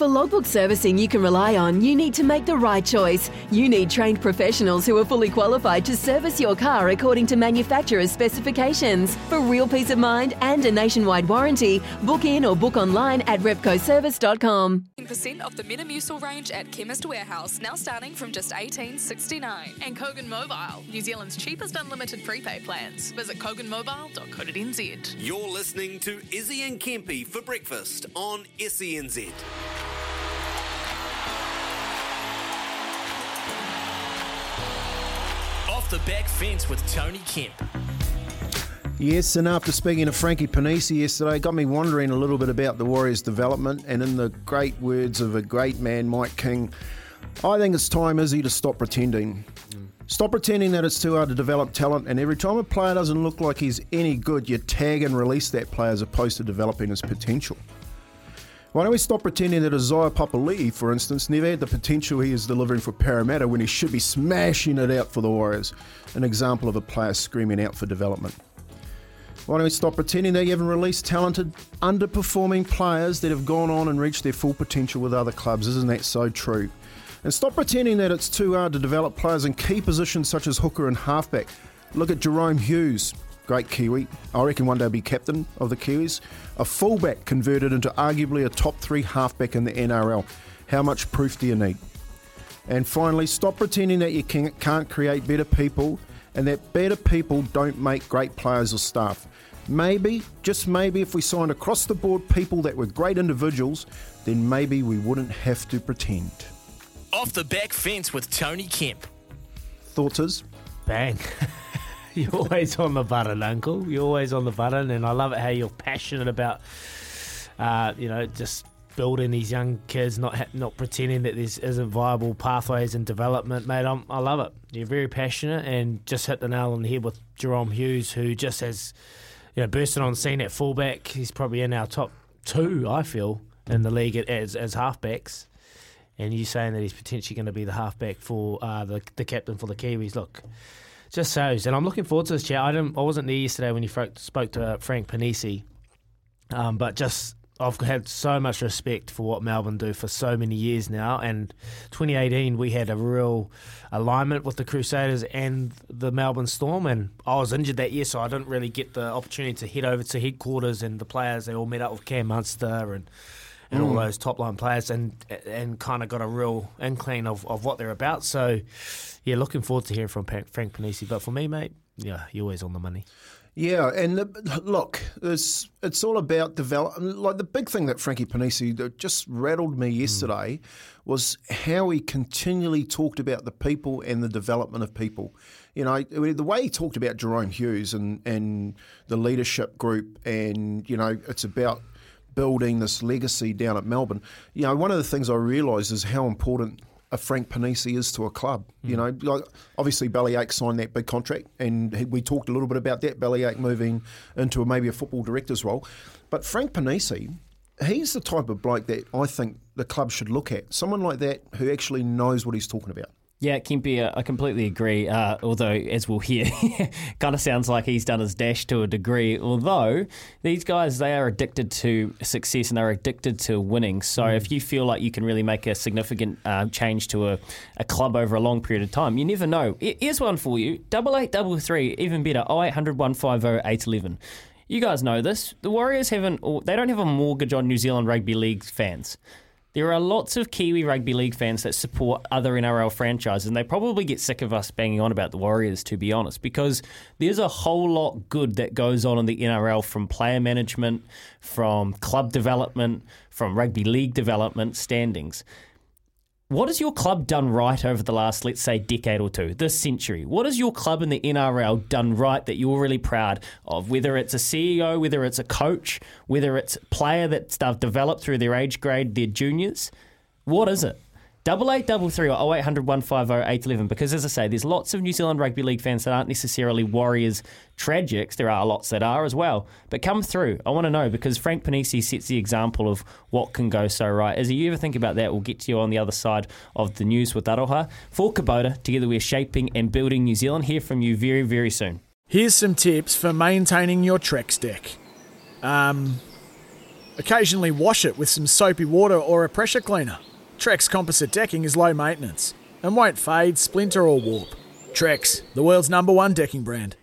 For logbook servicing you can rely on, you need to make the right choice. You need trained professionals who are fully qualified to service your car according to manufacturer's specifications. For real peace of mind and a nationwide warranty, book in or book online at repcoservice.com. percent off the Metamucil range at Chemist Warehouse, now starting from just eighteen sixty nine. And Kogan Mobile, New Zealand's cheapest unlimited prepaid plans. Visit koganmobile.co.nz. You're listening to Izzy and Kempy for breakfast on SENZ. The back fence with Tony Kemp. Yes, and after speaking to Frankie Ponissi yesterday, got me wondering a little bit about the Warriors' development. And in the great words of a great man, Mike King, I think it's time, Izzy, to stop pretending. Stop pretending that it's too hard to develop talent, and every time a player doesn't look like he's any good, you tag and release that player as opposed to developing his potential. Why don't we stop pretending that Isaiah Papali'i, for instance, never had the potential he is delivering for Parramatta when he should be smashing it out for the Warriors? An example of a player screaming out for development. Why don't we stop pretending that you haven't released talented, underperforming players that have gone on and reached their full potential with other clubs? Isn't that so true? And stop pretending that it's too hard to develop players in key positions such as hooker and halfback. Look at Jahrome Hughes, great Kiwi. I reckon one day be captain of the Kiwis. A fullback converted into arguably a top three halfback in the NRL. How much proof do you need? And finally, stop pretending that you can, can't create better people and that better people don't make great players or staff. Maybe, just maybe, if we signed across the board people that were great individuals, then maybe we wouldn't have to pretend. Off the back fence with Tony Kemp. Thoughts is? Bang. you're always on the button, Uncle. You're always on the button, and I love it how you're passionate about, uh, you know, just building these young kids, not ha- not pretending that this isn't viable pathways and development, mate. I'm, I love it. You're very passionate, and just hit the nail on the head with Jahrome Hughes, who just has, you know, bursting on scene at fullback. He's probably in our top two, I feel, in the league as as halfbacks. And you saying that he's potentially going to be the halfback for uh, the the captain for the Kiwis. Look, just shows, and I'm looking forward to this chat. I didn't, I wasn't there yesterday when you spoke to uh, Frank Ponissi, um, but just I've had so much respect for what Melbourne do for so many years now. And 2018, we had a real alignment with the Crusaders and the Melbourne Storm. And I was injured that year, so I didn't really get the opportunity to head over to headquarters. And the players they all met up with Cam Munster and and all Mm. those top line players, and and kind of got a real inkling of, of what they're about. So, yeah, looking forward to hearing from Frank Ponissi. But for me, mate, yeah, you're always on the money. Yeah, and the, look, it's it's all about development. Like the big thing that Frankie Ponissi that just rattled me yesterday was how he continually talked about the people and the development of people. You know, the way he talked about Jahrome Hughes and and the leadership group, and you know, it's about building this legacy down at Melbourne. You know, one of the things I realised is how important a Frank Ponissi is to a club. You hmm. know, like obviously Bellyache signed that big contract, and he- we talked a little bit about that. Bellyache moving into a, maybe a football director's role, but Frank Ponissi. He's the type of bloke that I think the club should look at. Someone like that who actually knows what he's talking about. Yeah, Kempy, uh, I completely agree. Uh, although, as we'll hear, kind of sounds like he's done his dash to a degree. Although these guys, they are addicted to success and they're addicted to winning. So mm. if you feel like you can really make a significant uh, change to a, a club over a long period of time, you never know. Here's one for you: double eight, double three, even better. Oh eight hundred one five zero eight eleven. You guys know this. The Warriors haven't. They don't have a mortgage on New Zealand Rugby League fans. There are lots of Kiwi Rugby League fans that support other NRL franchises, and they probably get sick of us banging on about the Warriors, to be honest, because there's a whole lot good that goes on in the NRL from player management, from club development, from rugby league development standings. What has your club done right over the last, let's say, decade or two, this century? What has your club in the NRL done right that you're really proud of? Whether it's a CEO, whether it's a coach, whether it's a player that stuff developed through their age grade, their juniors, what is it? Double eight double three or 0800 150 811 because as I say, there's lots of New Zealand Rugby League fans that aren't necessarily Warriors tragics. There are lots that are as well. But come through. I want to know because Frank Ponissi sets the example of what can go so right. As you ever think about that, we'll get to you on the other side of the news with Aroha. For Kubota, together we're shaping and building New Zealand. Hear from you very, very soon. Here's some tips for maintaining your Trex deck. Um, occasionally wash it with some soapy water or a pressure cleaner. Trex composite decking is low maintenance and won't fade, splinter, or warp. Trex, the world's number one decking brand.